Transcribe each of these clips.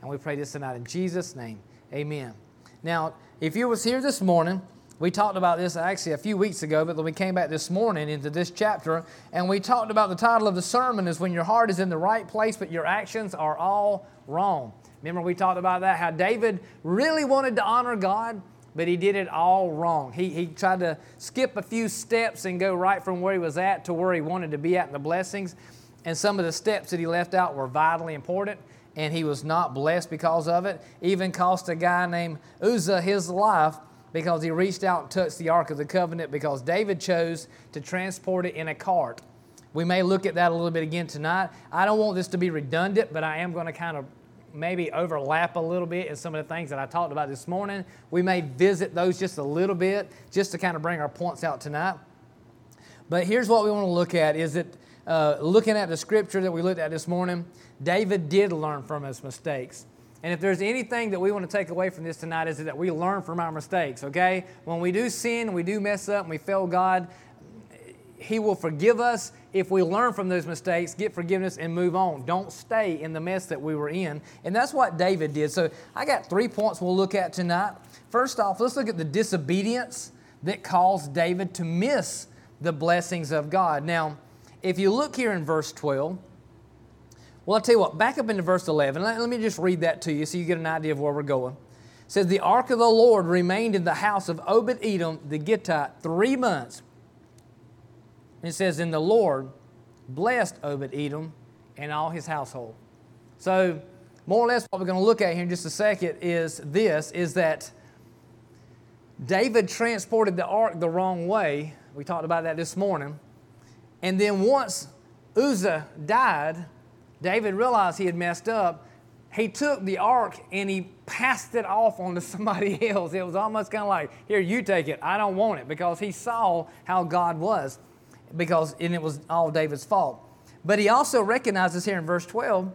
And we pray this tonight in Jesus' name. Amen. Now, if you was here this morning, we talked about this actually a few weeks ago, but we came back this morning into this chapter, and we talked about the title of the sermon is When Your Heart is in the Right Place, but Your Actions Are All Wrong. Remember, we talked about that, how David really wanted to honor God, but he did it all wrong. He, he tried to skip a few steps and go right from where he was at to where he wanted to be at in the blessings. And some of the steps that he left out were vitally important and he was not blessed because of it. Even cost a guy named Uzzah his life because he reached out and touched the Ark of the Covenant because David chose to transport it in a cart. We may look at that a little bit again tonight. I don't want this to be redundant, but I am going to kind of maybe overlap a little bit in some of the things that I talked about this morning. We may visit those just a little bit just to kind of bring our points out tonight. But here's what we want to look at is that uh, looking at the scripture that we looked at this morning, David did learn from his mistakes. And if there's anything that we want to take away from this tonight, is that we learn from our mistakes, okay? When we do sin, we do mess up, and we fail God, He will forgive us if we learn from those mistakes, get forgiveness, and move on. Don't stay in the mess that we were in. And that's what David did. So I got three points we'll look at tonight. First off, let's look at the disobedience that caused David to miss the blessings of God. Now, if you look here in verse 12, well, I'll tell you what, back up into verse 11. Let, let me just read that to you so you get an idea of where we're going. It says, The ark of the Lord remained in the house of Obed Edom the Gittite three months. And it says, And the Lord blessed Obed Edom and all his household. So, more or less, what we're going to look at here in just a second is this is that David transported the ark the wrong way. We talked about that this morning. And then once Uzzah died, David realized he had messed up. He took the ark and he passed it off onto somebody else. It was almost kind of like, here, you take it. I don't want it because he saw how God was because and it was all David's fault. But he also recognizes here in verse 12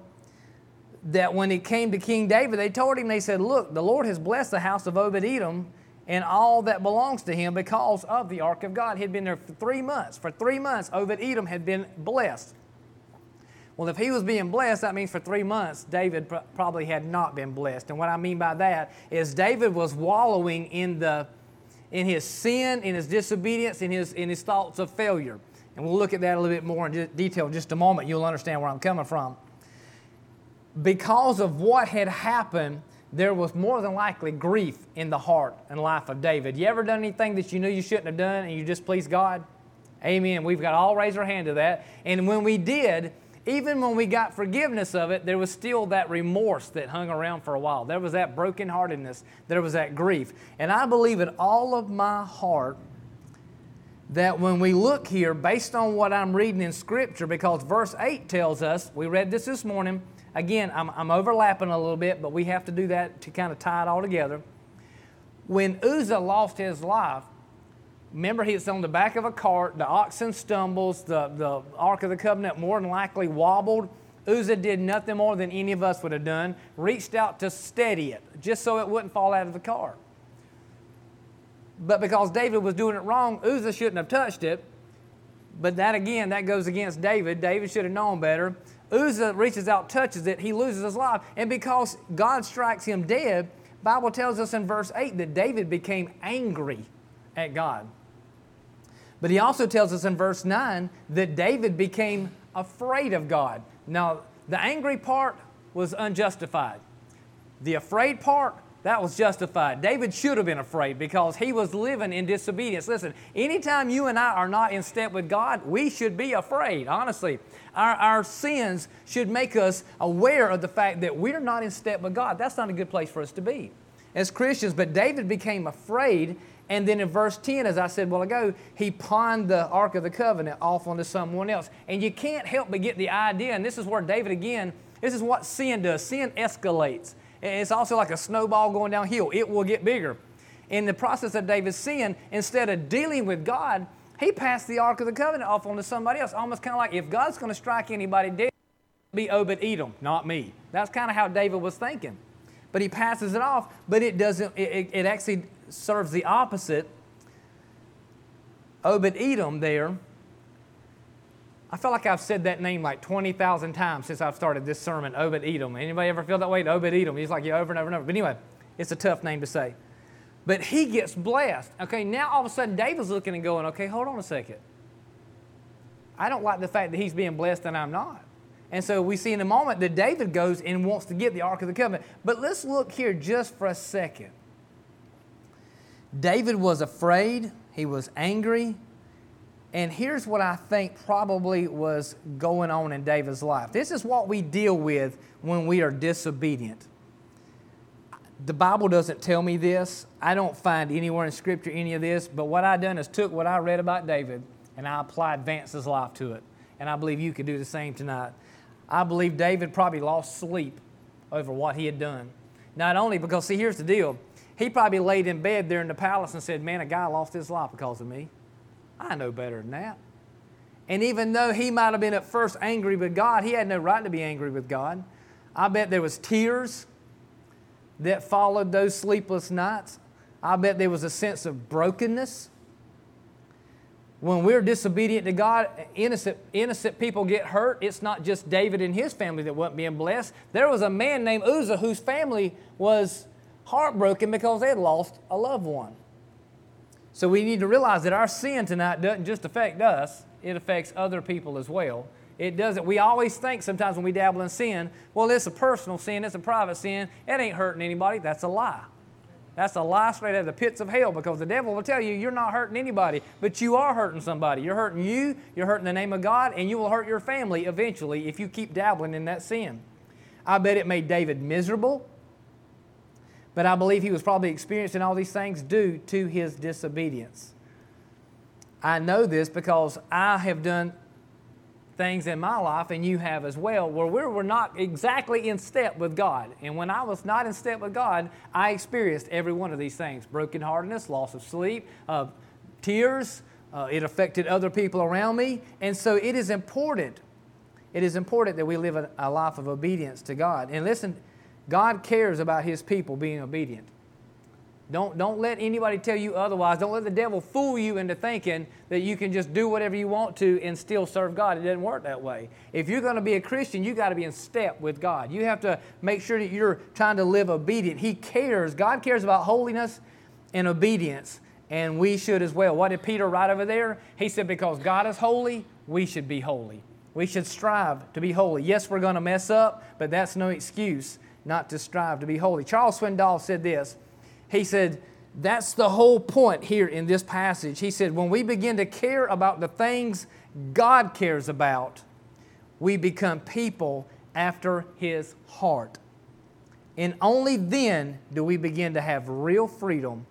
that when it came to King David, they told him, they said, Look, the Lord has blessed the house of Obed Edom and all that belongs to him because of the ark of God. He had been there for three months. For three months, Obed Edom had been blessed. Well, if he was being blessed, that means for three months, David pr- probably had not been blessed. And what I mean by that is David was wallowing in, the, in his sin, in his disobedience, in his, in his thoughts of failure. And we'll look at that a little bit more in detail in just a moment. You'll understand where I'm coming from. Because of what had happened, there was more than likely grief in the heart and life of David. You ever done anything that you knew you shouldn't have done and you just pleased God? Amen. We've got all raise our hand to that. And when we did, even when we got forgiveness of it, there was still that remorse that hung around for a while. There was that brokenheartedness, there was that grief. And I believe in all of my heart that when we look here, based on what I'm reading in Scripture, because verse 8 tells us, we read this this morning, again, I'm, I'm overlapping a little bit, but we have to do that to kind of tie it all together. When Uzzah lost his life, Remember, he's on the back of a cart. The oxen stumbles. The, the Ark of the Covenant more than likely wobbled. Uzzah did nothing more than any of us would have done. Reached out to steady it, just so it wouldn't fall out of the cart. But because David was doing it wrong, Uzzah shouldn't have touched it. But that again, that goes against David. David should have known better. Uzzah reaches out, touches it, he loses his life. And because God strikes him dead, Bible tells us in verse 8 that David became angry at God. But he also tells us in verse 9 that David became afraid of God. Now, the angry part was unjustified. The afraid part, that was justified. David should have been afraid because he was living in disobedience. Listen, anytime you and I are not in step with God, we should be afraid, honestly. Our, our sins should make us aware of the fact that we're not in step with God. That's not a good place for us to be as Christians. But David became afraid and then in verse 10, as I said while ago, he pawned the Ark of the Covenant off onto someone else. And you can't help but get the idea, and this is where David, again, this is what sin does. Sin escalates. And it's also like a snowball going downhill, it will get bigger. In the process of David's sin, instead of dealing with God, he passed the Ark of the Covenant off onto somebody else. Almost kind of like if God's going to strike anybody dead, it'll be Obed Edom, not me. That's kind of how David was thinking. But he passes it off, but it doesn't, it, it actually serves the opposite. Obed Edom there, I feel like I've said that name like 20,000 times since I've started this sermon, Obed Edom. Anybody ever feel that way? Obed Edom. He's like, yeah, over and over and over. But anyway, it's a tough name to say. But he gets blessed. Okay, now all of a sudden David's looking and going, okay, hold on a second. I don't like the fact that he's being blessed and I'm not. And so we see in a moment that David goes and wants to get the Ark of the Covenant. But let's look here just for a second. David was afraid, he was angry, and here's what I think probably was going on in David's life. This is what we deal with when we are disobedient. The Bible doesn't tell me this. I don't find anywhere in Scripture any of this, but what I done is took what I read about David and I applied Vance's life to it. And I believe you could do the same tonight. I believe David probably lost sleep over what he had done. Not only because, see, here's the deal. He probably laid in bed there in the palace and said, Man, a guy lost his life because of me. I know better than that. And even though he might have been at first angry with God, he had no right to be angry with God. I bet there was tears that followed those sleepless nights. I bet there was a sense of brokenness. When we're disobedient to God, innocent, innocent people get hurt. It's not just David and his family that wasn't being blessed. There was a man named Uzzah whose family was heartbroken because they had lost a loved one. So we need to realize that our sin tonight doesn't just affect us, it affects other people as well. It doesn't. We always think sometimes when we dabble in sin, well, it's a personal sin, it's a private sin, it ain't hurting anybody. That's a lie. That's a lie straight out of the pits of hell because the devil will tell you you're not hurting anybody, but you are hurting somebody. You're hurting you, you're hurting the name of God, and you will hurt your family eventually if you keep dabbling in that sin. I bet it made David miserable. But I believe he was probably experiencing all these things due to his disobedience. I know this because I have done things in my life, and you have as well, where we were not exactly in step with God. And when I was not in step with God, I experienced every one of these things brokenheartedness, loss of sleep, uh, tears. Uh, it affected other people around me. And so it is important. It is important that we live a, a life of obedience to God. And listen, God cares about his people being obedient. Don't, don't let anybody tell you otherwise. Don't let the devil fool you into thinking that you can just do whatever you want to and still serve God. It doesn't work that way. If you're going to be a Christian, you got to be in step with God. You have to make sure that you're trying to live obedient. He cares. God cares about holiness and obedience, and we should as well. What did Peter write over there? He said, Because God is holy, we should be holy. We should strive to be holy. Yes, we're going to mess up, but that's no excuse not to strive to be holy. Charles Swindoll said this. He said, That's the whole point here in this passage. He said, When we begin to care about the things God cares about, we become people after His heart. And only then do we begin to have real freedom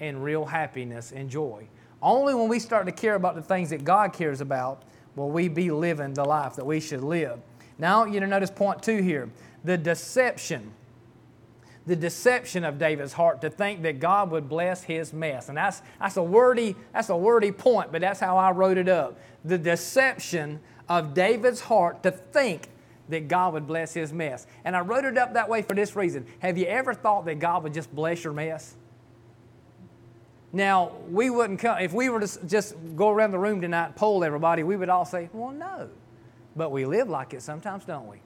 and real happiness and joy. Only when we start to care about the things that God cares about will we be living the life that we should live. Now, you know, notice point two here the deception the deception of David's heart to think that God would bless his mess. And that's, that's, a wordy, that's a wordy point, but that's how I wrote it up. The deception of David's heart to think that God would bless his mess. And I wrote it up that way for this reason. Have you ever thought that God would just bless your mess? Now, we wouldn't come, if we were to just go around the room tonight and poll everybody, we would all say, well, no. But we live like it sometimes, don't we?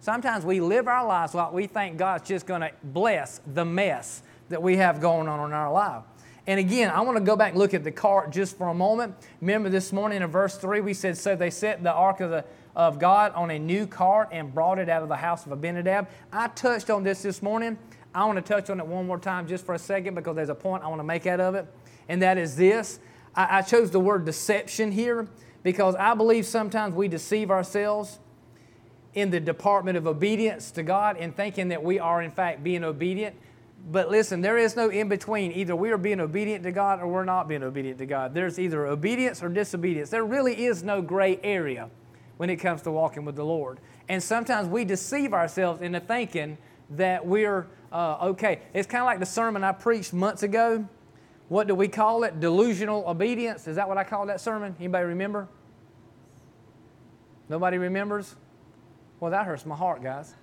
Sometimes we live our lives like we think God's just going to bless the mess that we have going on in our life. And again, I want to go back and look at the cart just for a moment. Remember this morning in verse 3, we said, So they set the ark of, the, of God on a new cart and brought it out of the house of Abinadab. I touched on this this morning. I want to touch on it one more time just for a second because there's a point I want to make out of it. And that is this I, I chose the word deception here because I believe sometimes we deceive ourselves in the department of obedience to God and thinking that we are, in fact, being obedient. But listen, there is no in between. Either we are being obedient to God or we're not being obedient to God. There's either obedience or disobedience. There really is no gray area when it comes to walking with the Lord. And sometimes we deceive ourselves into thinking that we're uh, okay. It's kind of like the sermon I preached months ago. What do we call it? Delusional obedience. Is that what I called that sermon? Anybody remember? Nobody remembers? Well, that hurts my heart, guys.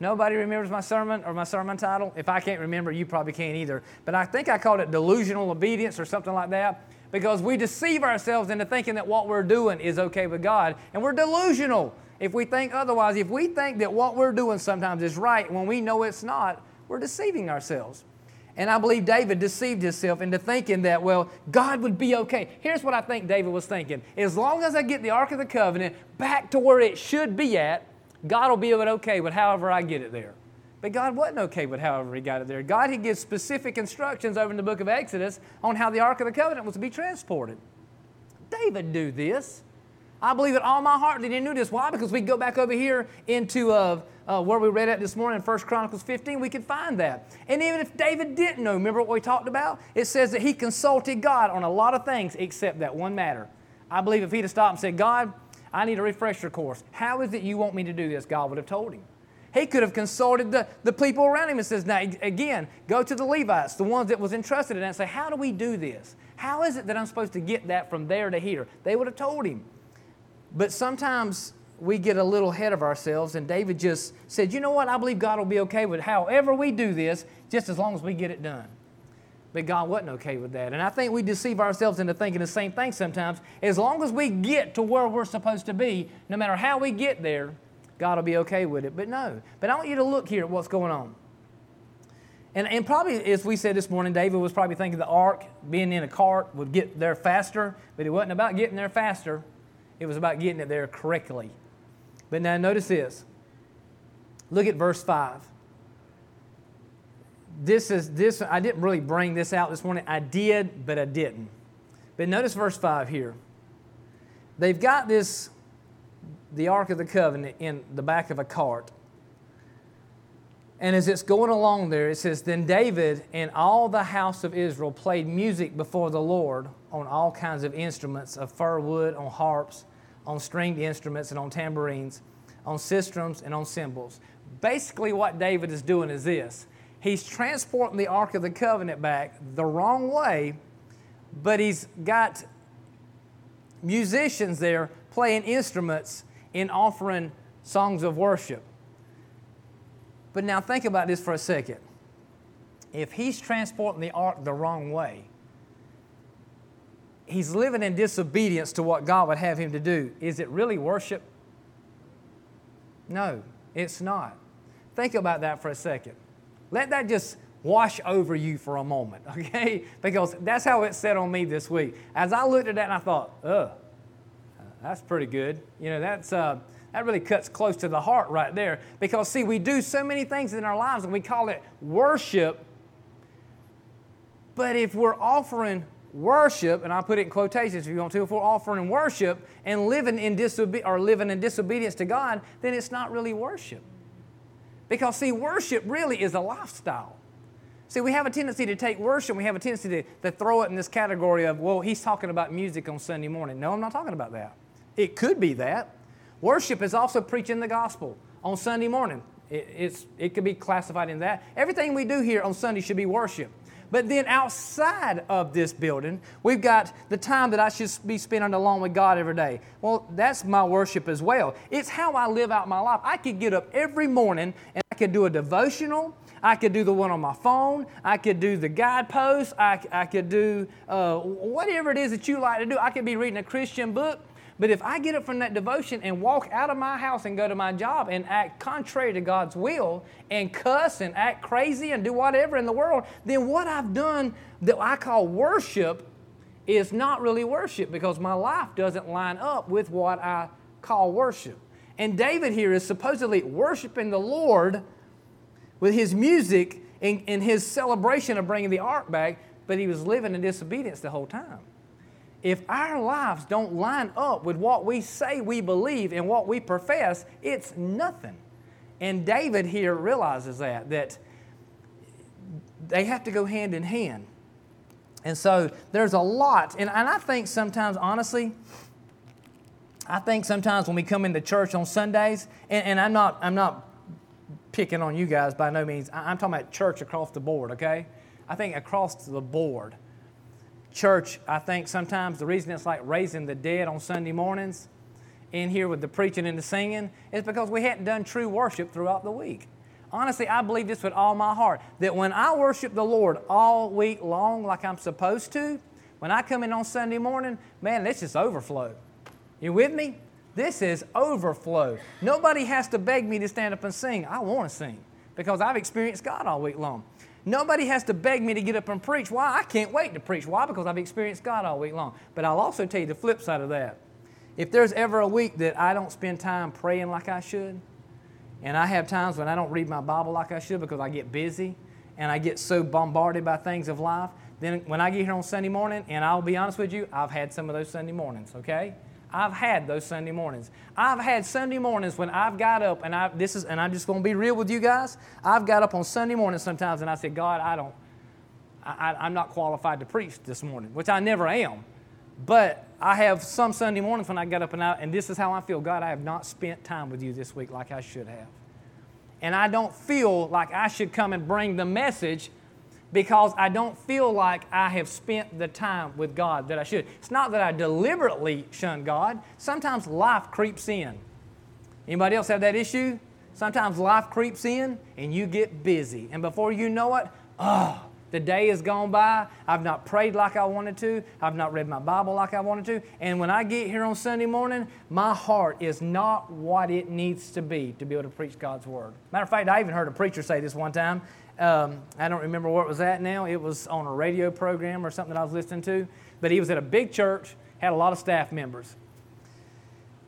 Nobody remembers my sermon or my sermon title. If I can't remember, you probably can't either. But I think I called it delusional obedience or something like that. because we deceive ourselves into thinking that what we're doing is okay with God, and we're delusional if we think otherwise. If we think that what we're doing sometimes is right when we know it's not, we're deceiving ourselves. And I believe David deceived himself into thinking that, well, God would be okay. Here's what I think David was thinking as long as I get the Ark of the Covenant back to where it should be at, God will be okay with however I get it there. But God wasn't okay with however He got it there. God, He gives specific instructions over in the book of Exodus on how the Ark of the Covenant was to be transported. David knew this. I believe it all my heart that he knew this. Why? Because we go back over here into uh, uh, where we read at this morning in 1 Chronicles 15, we can find that. And even if David didn't know, remember what we talked about? It says that he consulted God on a lot of things except that one matter. I believe if he'd have stopped and said, God, I need a refresher course. How is it you want me to do this? God would have told him. He could have consulted the, the people around him and says, now again, go to the Levites, the ones that was entrusted in that, and say, how do we do this? How is it that I'm supposed to get that from there to here? They would have told him. But sometimes we get a little ahead of ourselves, and David just said, you know what, I believe God will be okay with however we do this, just as long as we get it done. But God wasn't okay with that. And I think we deceive ourselves into thinking the same thing sometimes. As long as we get to where we're supposed to be, no matter how we get there, God will be okay with it. But no. But I want you to look here at what's going on. And, and probably, as we said this morning, David was probably thinking the ark, being in a cart, would get there faster, but it wasn't about getting there faster. It was about getting it there correctly. But now notice this. Look at verse 5. This is this I didn't really bring this out this morning. I did, but I didn't. But notice verse 5 here. They've got this the Ark of the Covenant in the back of a cart. And as it's going along there, it says, Then David and all the house of Israel played music before the Lord on all kinds of instruments of fir wood, on harps, on stringed instruments, and on tambourines, on sistrums, and on cymbals. Basically, what David is doing is this he's transporting the Ark of the Covenant back the wrong way, but he's got musicians there playing instruments in offering songs of worship. But now think about this for a second. If he's transporting the ark the wrong way, he's living in disobedience to what God would have him to do. Is it really worship? No, it's not. Think about that for a second. Let that just wash over you for a moment, okay? Because that's how it set on me this week. As I looked at that and I thought, ugh, that's pretty good. You know, that's, uh, that really cuts close to the heart right there. Because, see, we do so many things in our lives and we call it worship. But if we're offering worship, and I put it in quotations if you want to, if we're offering worship and living in, disobe- or living in disobedience to God, then it's not really worship. Because, see, worship really is a lifestyle. See, we have a tendency to take worship, we have a tendency to, to throw it in this category of, well, he's talking about music on Sunday morning. No, I'm not talking about that. It could be that. Worship is also preaching the gospel on Sunday morning. It, it's, it could be classified in that. Everything we do here on Sunday should be worship. But then outside of this building, we've got the time that I should be spending alone with God every day. Well, that's my worship as well. It's how I live out my life. I could get up every morning and I could do a devotional. I could do the one on my phone. I could do the guidepost. I, I could do uh, whatever it is that you like to do. I could be reading a Christian book. But if I get up from that devotion and walk out of my house and go to my job and act contrary to God's will and cuss and act crazy and do whatever in the world, then what I've done that I call worship is not really worship because my life doesn't line up with what I call worship. And David here is supposedly worshiping the Lord with his music and, and his celebration of bringing the ark back, but he was living in disobedience the whole time if our lives don't line up with what we say we believe and what we profess, it's nothing. And David here realizes that, that they have to go hand in hand. And so there's a lot, and, and I think sometimes, honestly, I think sometimes when we come into church on Sundays, and, and I'm not I'm not picking on you guys by no means. I'm talking about church across the board, okay? I think across the board church, I think sometimes the reason it's like raising the dead on Sunday mornings in here with the preaching and the singing is because we hadn't done true worship throughout the week. Honestly, I believe this with all my heart that when I worship the Lord all week long like I'm supposed to, When I come in on Sunday morning, man, this just overflow. You with me? This is overflow. Nobody has to beg me to stand up and sing. I want to sing because I've experienced God all week long. Nobody has to beg me to get up and preach. Why? I can't wait to preach. Why? Because I've experienced God all week long. But I'll also tell you the flip side of that. If there's ever a week that I don't spend time praying like I should, and I have times when I don't read my Bible like I should because I get busy and I get so bombarded by things of life, then when I get here on Sunday morning, and I'll be honest with you, I've had some of those Sunday mornings, okay? I've had those Sunday mornings. I've had Sunday mornings when I've got up and I this is and I'm just going to be real with you guys. I've got up on Sunday morning sometimes and I said, God, I don't, I, I'm not qualified to preach this morning, which I never am. But I have some Sunday mornings when I get up and out, and this is how I feel. God, I have not spent time with you this week like I should have. And I don't feel like I should come and bring the message because I don't feel like I have spent the time with God that I should. It's not that I deliberately shun God. Sometimes life creeps in. Anybody else have that issue? Sometimes life creeps in and you get busy. And before you know it, oh, the day has gone by. I've not prayed like I wanted to. I've not read my Bible like I wanted to. And when I get here on Sunday morning, my heart is not what it needs to be to be able to preach God's Word. Matter of fact, I even heard a preacher say this one time. Um, I don't remember where it was at now. It was on a radio program or something that I was listening to. But he was at a big church, had a lot of staff members.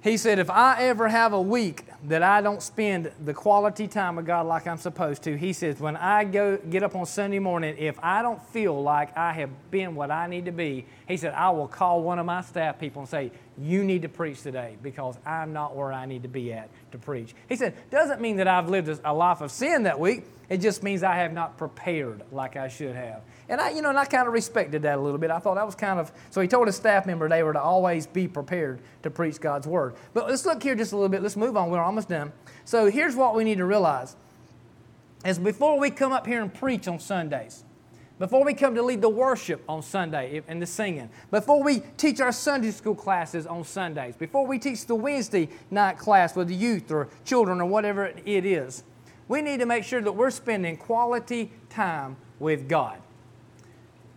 He said, if I ever have a week that I don't spend the quality time with God like I'm supposed to, he says, when I go get up on Sunday morning, if I don't feel like I have been what I need to be, he said, I will call one of my staff people and say, you need to preach today because I'm not where I need to be at to preach. He said, doesn't mean that I've lived a life of sin that week. It just means I have not prepared like I should have. And I, you know, and I kind of respected that a little bit. I thought that was kind of, so he told his staff member they were to always be prepared to preach God's word. But let's look here just a little bit. Let's move on. We're almost done. So here's what we need to realize is before we come up here and preach on Sundays, before we come to lead the worship on Sunday and the singing, before we teach our Sunday school classes on Sundays, before we teach the Wednesday night class with the youth or children or whatever it is, we need to make sure that we're spending quality time with God.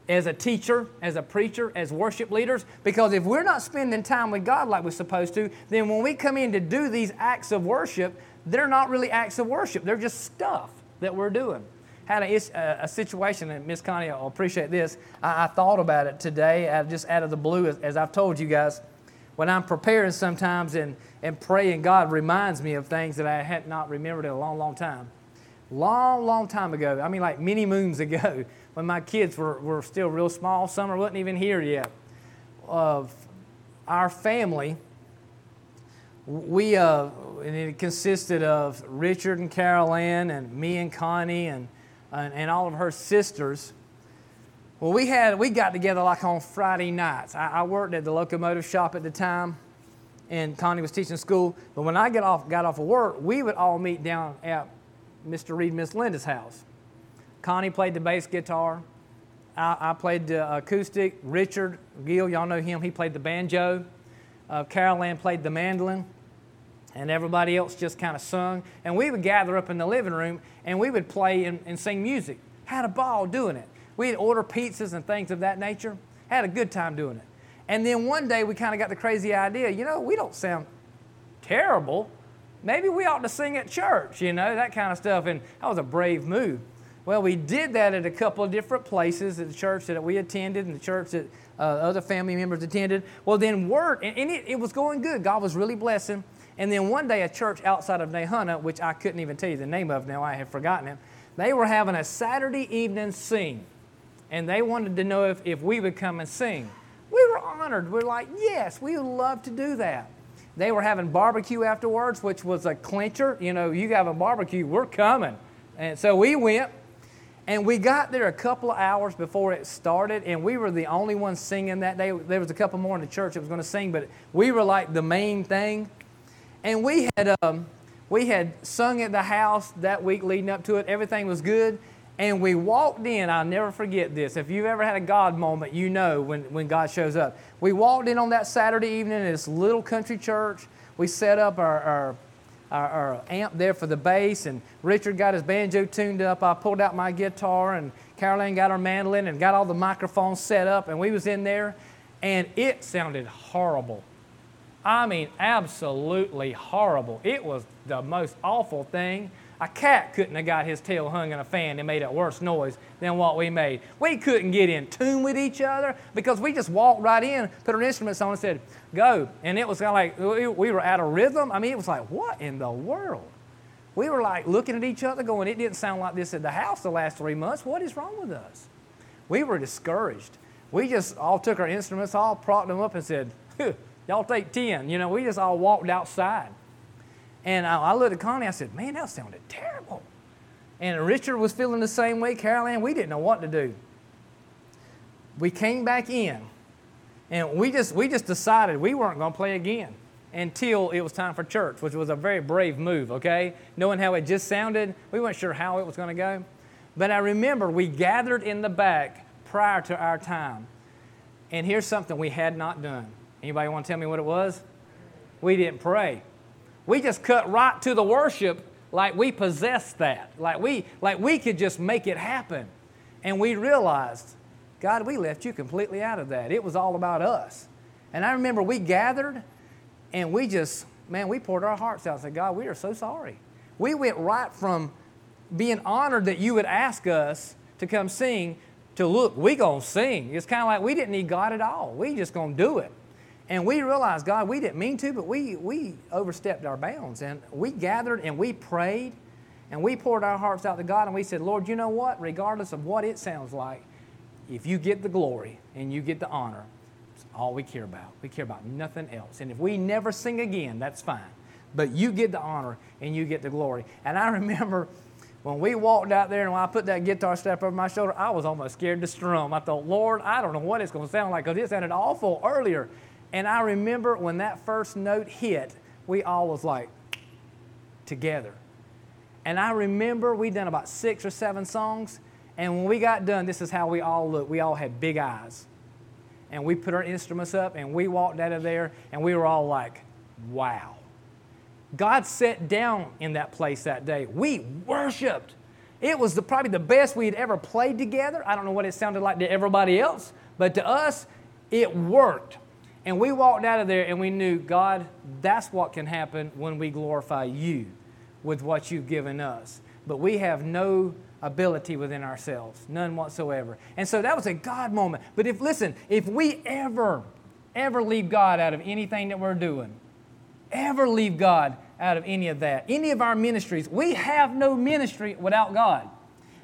As a teacher, as a preacher, as worship leaders, because if we're not spending time with God like we're supposed to, then when we come in to do these acts of worship, they're not really acts of worship. They're just stuff that we're doing. Had a, uh, a situation, and Miss Connie will appreciate this. I, I, thought about it today, just out of the blue, as, as I've told you guys when I'm preparing sometimes and, and praying, God reminds me of things that I had not remembered in a long, long time. Long, long time ago, I mean, like many moons ago, when my kids were, were still real small, summer wasn't even here yet, of our family, we, uh, and it consisted of Richard and Carol Ann and me and Connie and, and, and all of her sisters well, we had we got together like on Friday nights. I, I, worked at the locomotive shop at the time, and Connie was teaching school. But when I got off got off of work, we would all meet down at Mr. Reed, and Miss Linda's house. Connie played the bass guitar. I, I played the acoustic. Richard Gill, y'all know him. He played the banjo. Uh, Carol Ann played the mandolin and everybody else just kind of sung. And we would gather up in the living room and we would play and, and, sing music. Had a ball doing it. We'd order pizzas and things of that nature. Had a good time doing it. And then one day we kind of got the crazy idea, you know, we don't sound terrible. Maybe we ought to sing at church, you know, that kind of stuff. And that was a brave move. Well, we did that at a couple of different places at the church that we attended and the church that uh, other family members attended. Well, then word, and, and it, it, was going good. God was really blessing. And then one day, a church outside of Nahunta, which I couldn't even tell you the name of now, I have forgotten it, they were having a Saturday evening sing and they wanted to know if, if we would come and sing. We were honored. We are like, yes, we would love to do that. They were having barbecue afterwards, which was a clincher. You know, you have a barbecue, we're coming. And so we went, and we got there a couple of hours before it started, and we were the only ones singing that day. There was a couple more in the church that was going to sing, but we were like the main thing. And we had, um, we had sung at the house that week leading up to it. Everything was good. And we walked in, I'll never forget this. If you've ever had a God moment, you know when, when God shows up. We walked in on that Saturday evening in this little country church. We set up our, our our, our, amp there for the bass, and Richard got his banjo tuned up. I pulled out my guitar, and Caroline got her mandolin and got all the microphones set up, and we was in there, and it sounded horrible. I mean, absolutely horrible. It was the most awful thing. A cat couldn't have got his tail hung in a fan and made a worse noise than what we made. We couldn't get in tune with each other because we just walked right in, put our instruments on, and said, go. And it was kind of like we were out of rhythm. I mean, it was like, what in the world? We were like looking at each other, going, it didn't sound like this at the house the last three months. What is wrong with us? We were discouraged. We just all took our instruments, all propped them up, and said, y'all take 10. You know, we just all walked outside. And I, I looked at Connie, I said, man, that sounded terrible. And Richard was feeling the same way, Caroline, we didn't know what to do. We came back in, and we just, we just decided we weren't going to play again until it was time for church, which was a very brave move, okay? Knowing how it just sounded, we weren't sure how it was going to go. But I remember we gathered in the back prior to our time. And here's something we had not done. Anybody want to tell me what it was? We didn't pray. We just cut right to the worship like we possessed that. Like we, like we could just make it happen. And we realized, God, we left you completely out of that. It was all about us. And I remember we gathered and we just, man, we poured our hearts out and said, God, we are so sorry. We went right from being honored that you would ask us to come sing to look, we gonna sing. It's kind of like we didn't need God at all. We just gonna do it. And we realized, God, we didn't mean to, but we, we overstepped our bounds. And we gathered and we prayed and we poured our hearts out to God and we said, Lord, you know what? Regardless of what it sounds like, if you get the glory and you get the honor, it's all we care about. We care about nothing else. And if we never sing again, that's fine. But you get the honor and you get the glory. And I remember when we walked out there and when I put that guitar strap over my shoulder, I was almost scared to strum. I thought, Lord, I don't know what it's going to sound like because it sounded awful earlier. And I remember when that first note hit, we all was like together. And I remember we done about six or seven songs, and when we got done, this is how we all looked. We all had big eyes. And we put our instruments up and we walked out of there and we were all like, wow. God sat down in that place that day. We worshiped. It was the, probably the best we had ever played together. I don't know what it sounded like to everybody else, but to us, it worked. And we walked out of there and we knew, God, that's what can happen when we glorify you with what you've given us. But we have no ability within ourselves, none whatsoever. And so that was a God moment. But if, listen, if we ever, ever leave God out of anything that we're doing, ever leave God out of any of that, any of our ministries, we have no ministry without God.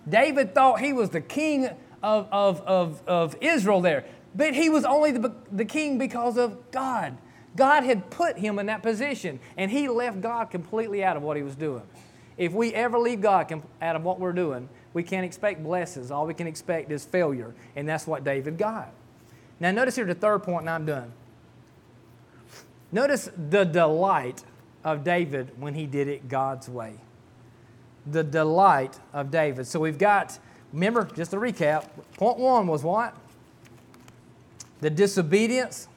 David thought he was the king of, of, of, of Israel there. But he was only the, the king because of God. God had put him in that position, and he left God completely out of what he was doing. If we ever leave God out of what we're doing, we can't expect blessings. All we can expect is failure, and that's what David got. Now, notice here the third point, and I'm done. Notice the delight of David when he did it God's way. The delight of David. So we've got, remember, just to recap, point one was what? The disobedience,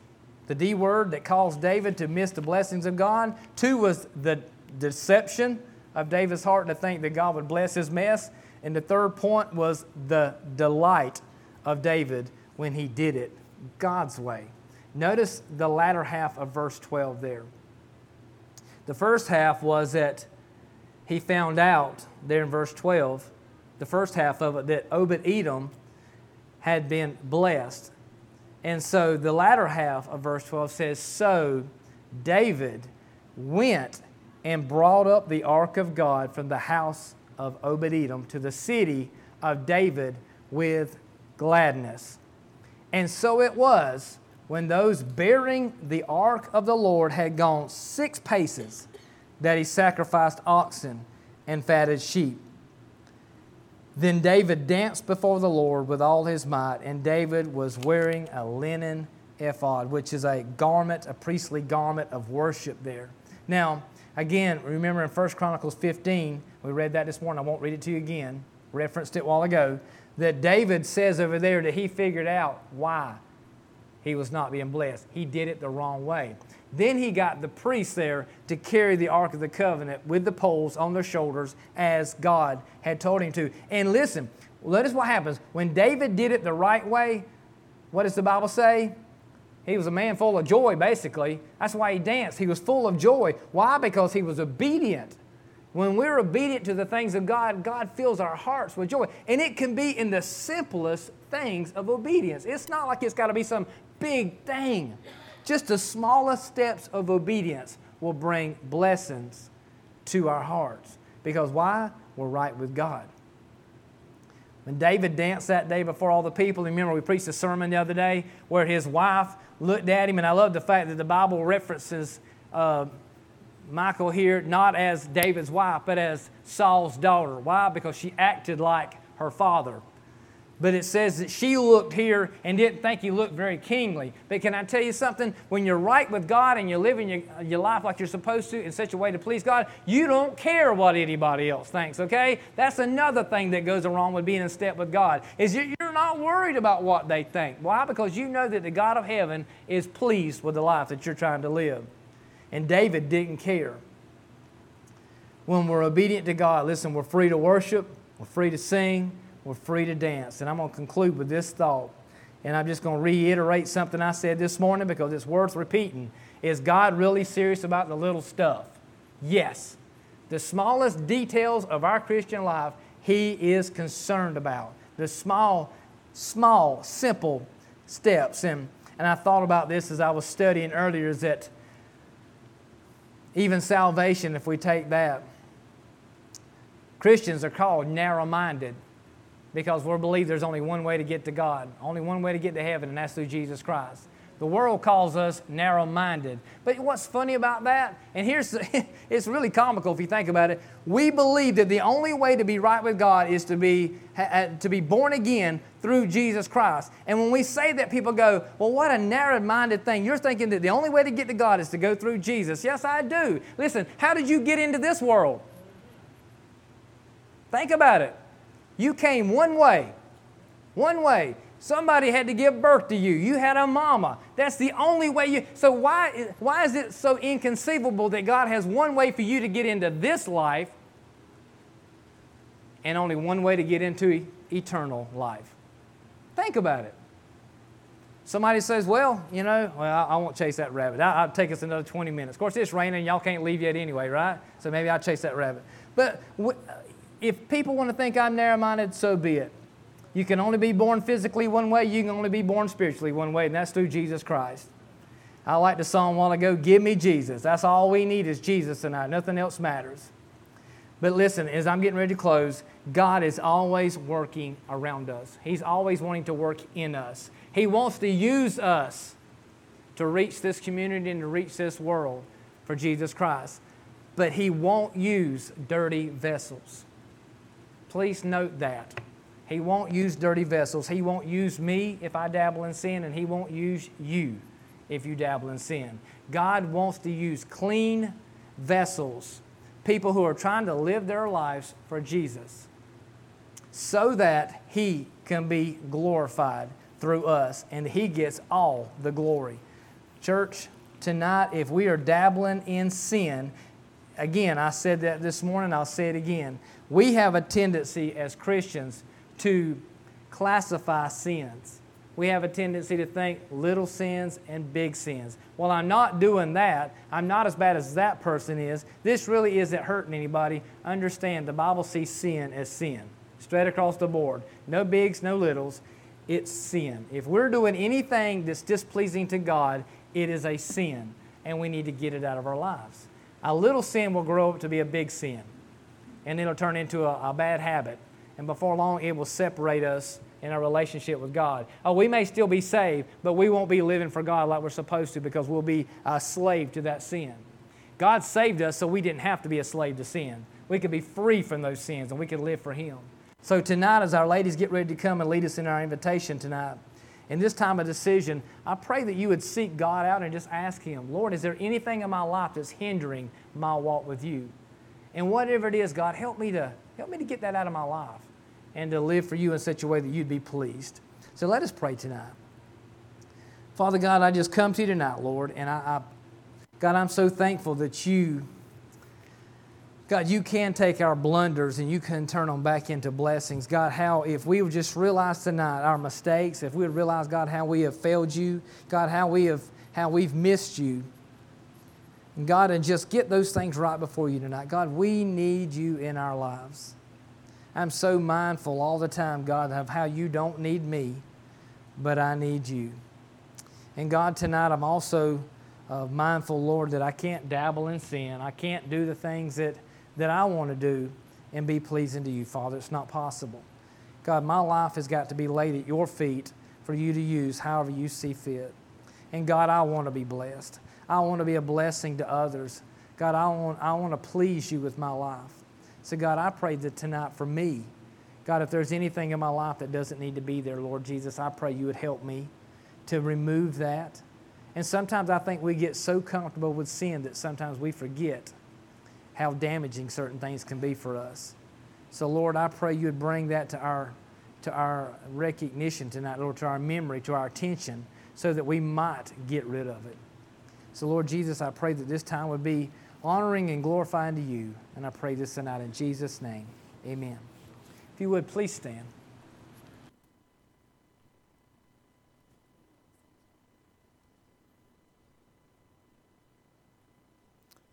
the D word that caused David to miss the blessings of God. Two was the deception of David's heart to think that God would bless his mess. And the third point was the delight of David when he did it God's way. Notice the latter half of verse 12 there. The first half was that he found out there in verse 12, the first half of it, that Obed Edom had been blessed. And so the latter half of verse 12 says, So David went and brought up the ark of God from the house of Obed Edom to the city of David with gladness. And so it was when those bearing the ark of the Lord had gone six paces that he sacrificed oxen and fatted sheep. Then David danced before the Lord with all his might, and David was wearing a linen ephod, which is a garment, a priestly garment of worship there. Now, again, remember in 1 Chronicles 15, we read that this morning, I won't read it to you again, referenced it a while ago, that David says over there that he figured out why he was not being blessed. He did it the wrong way. Then he got the priests there to carry the Ark of the Covenant with the poles on their shoulders as God had told him to. And listen, notice what happens. When David did it the right way, what does the Bible say? He was a man full of joy, basically. That's why he danced. He was full of joy. Why? Because he was obedient. When we're obedient to the things of God, God fills our hearts with joy. And it can be in the simplest things of obedience. It's not like it's got to be some big thing. Just the smallest steps of obedience will bring blessings to our hearts. Because why? We're right with God. When David danced that day before all the people, remember we preached a sermon the other day where his wife looked at him, and I love the fact that the Bible references uh, Michal here not as David's wife, but as Saul's daughter. Why? Because she acted like her father. But it says that she looked here and didn't think he looked very kingly. But can I tell you something? When you're right with God and you're living your, your life like you're supposed to in such a way to please God, you don't care what anybody else thinks, okay? That's another thing that goes wrong with being in step with God, is you're not worried about what they think. Why? Because you know that the God of heaven is pleased with the life that you're trying to live. And David didn't care. When we're obedient to God, listen, we're free to worship, we're free to sing, we're free to dance. And I'm going to conclude with this thought. And I'm just going to reiterate something I said this morning because it's worth repeating. Is God really serious about the little stuff? Yes. The smallest details of our Christian life, He is concerned about. The small, small, simple steps. And, and I thought about this as I was studying earlier is that even salvation, if we take that, Christians are called narrow minded because we believe there's only one way to get to God, only one way to get to heaven, and that's through Jesus Christ. The world calls us narrow minded. But what's funny about that? And here's it's really comical if you think about it. We believe that the only way to be right with God is to be, to be born again through Jesus Christ. And when we say that, people go, Well, what a narrow minded thing. You're thinking that the only way to get to God is to go through Jesus. Yes, I do. Listen, how did you get into this world? Think about it. You came one way. One way. Somebody had to give birth to you. You had a mama. That's the only way you. So, why, why is it so inconceivable that God has one way for you to get into this life and only one way to get into eternal life? Think about it. Somebody says, Well, you know, well, I won't chase that rabbit. I'll take us another 20 minutes. Of course, it's raining. Y'all can't leave yet anyway, right? So maybe I'll chase that rabbit. But if people want to think I'm narrow minded, so be it. You can only be born physically one way, you can only be born spiritually one way, and that's through Jesus Christ. I like the song a while ago, Give Me Jesus. That's all we need is Jesus tonight. Nothing else matters. But listen, as I'm getting ready to close, God is always working around us. He's always wanting to work in us. He wants to use us to reach this community and to reach this world for Jesus Christ. But He won't use dirty vessels. Please note that. He won't use dirty vessels. He won't use me if I dabble in sin, and He won't use you if you dabble in sin. God wants to use clean vessels, people who are trying to live their lives for Jesus, so that He can be glorified through us and He gets all the glory. Church, tonight, if we are dabbling in sin, again, I said that this morning, I'll say it again. We have a tendency as Christians to classify sins. We have a tendency to think little sins and big sins. Well, I'm not doing that. I'm not as bad as that person is. This really isn't hurting anybody. Understand, the Bible sees sin as sin, straight across the board. No bigs, no littles. It's sin. If we're doing anything that's displeasing to God, it is a sin, and we need to get it out of our lives. A little sin will grow up to be a big sin and it'll turn into a, a bad habit. And before long, it will separate us in our relationship with God. Oh, we may still be saved, but we won't be living for God like we're supposed to because we'll be a slave to that sin. God saved us so we didn't have to be a slave to sin. We could be free from those sins and we could live for Him. So, tonight, as our ladies get ready to come and lead us in our invitation tonight, in this time of decision, I pray that you would seek God out and just ask Him, Lord, is there anything in my life that's hindering my walk with you? And whatever it is, God, help me to help me to get that out of my life and to live for you in such a way that you'd be pleased. So let us pray tonight. Father God, I just come to you tonight, Lord, and I, I God, I'm so thankful that you, God, you can take our blunders and you can turn them back into blessings. God, how if we would just realize tonight our mistakes, if we would realize, God, how we have failed you, God, how we have how we've missed you. And God, and just get those things right before you tonight. God, we need you in our lives. I'm so mindful all the time, God, of how you don't need me, but I need you. And God, tonight I'm also uh, mindful, Lord, that I can't dabble in sin. I can't do the things that, that I want to do and be pleasing to you, Father. It's not possible. God, my life has got to be laid at your feet for you to use however you see fit. And God, I want to be blessed. I want to be a blessing to others. God, I want, I want to please you with my life. So, God, I pray that tonight for me, God, if there's anything in my life that doesn't need to be there, Lord Jesus, I pray you would help me to remove that. And sometimes I think we get so comfortable with sin that sometimes we forget how damaging certain things can be for us. So, Lord, I pray you would bring that to our, to our recognition tonight, Lord, to our memory, to our attention, so that we might get rid of it. So, Lord Jesus, I pray that this time would be honoring and glorifying to you. And I pray this tonight in Jesus' name. Amen. If you would, please stand.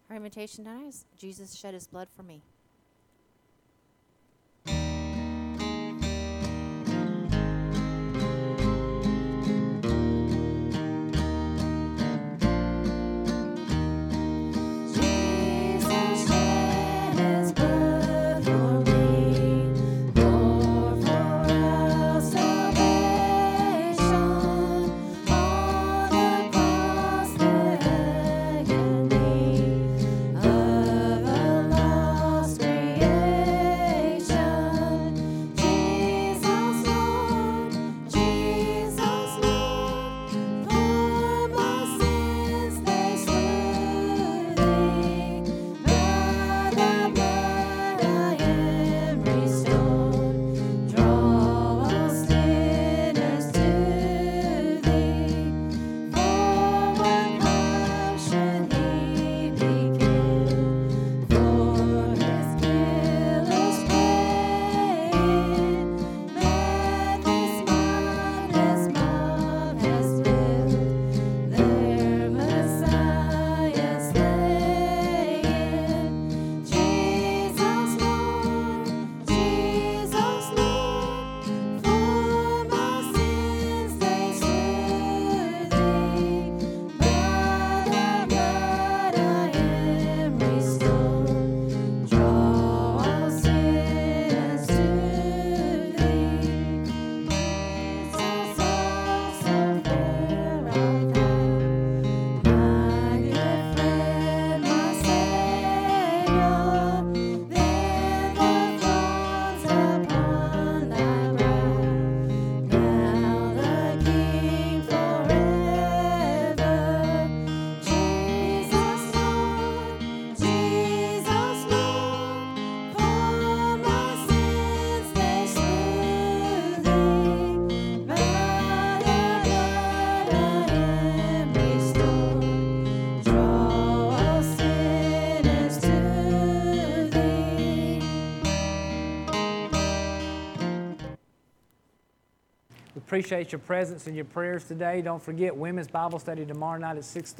Our invitation tonight is Jesus shed his blood for me. Appreciate your presence and your prayers today. Don't forget Women's Bible Study tomorrow night at 6:30.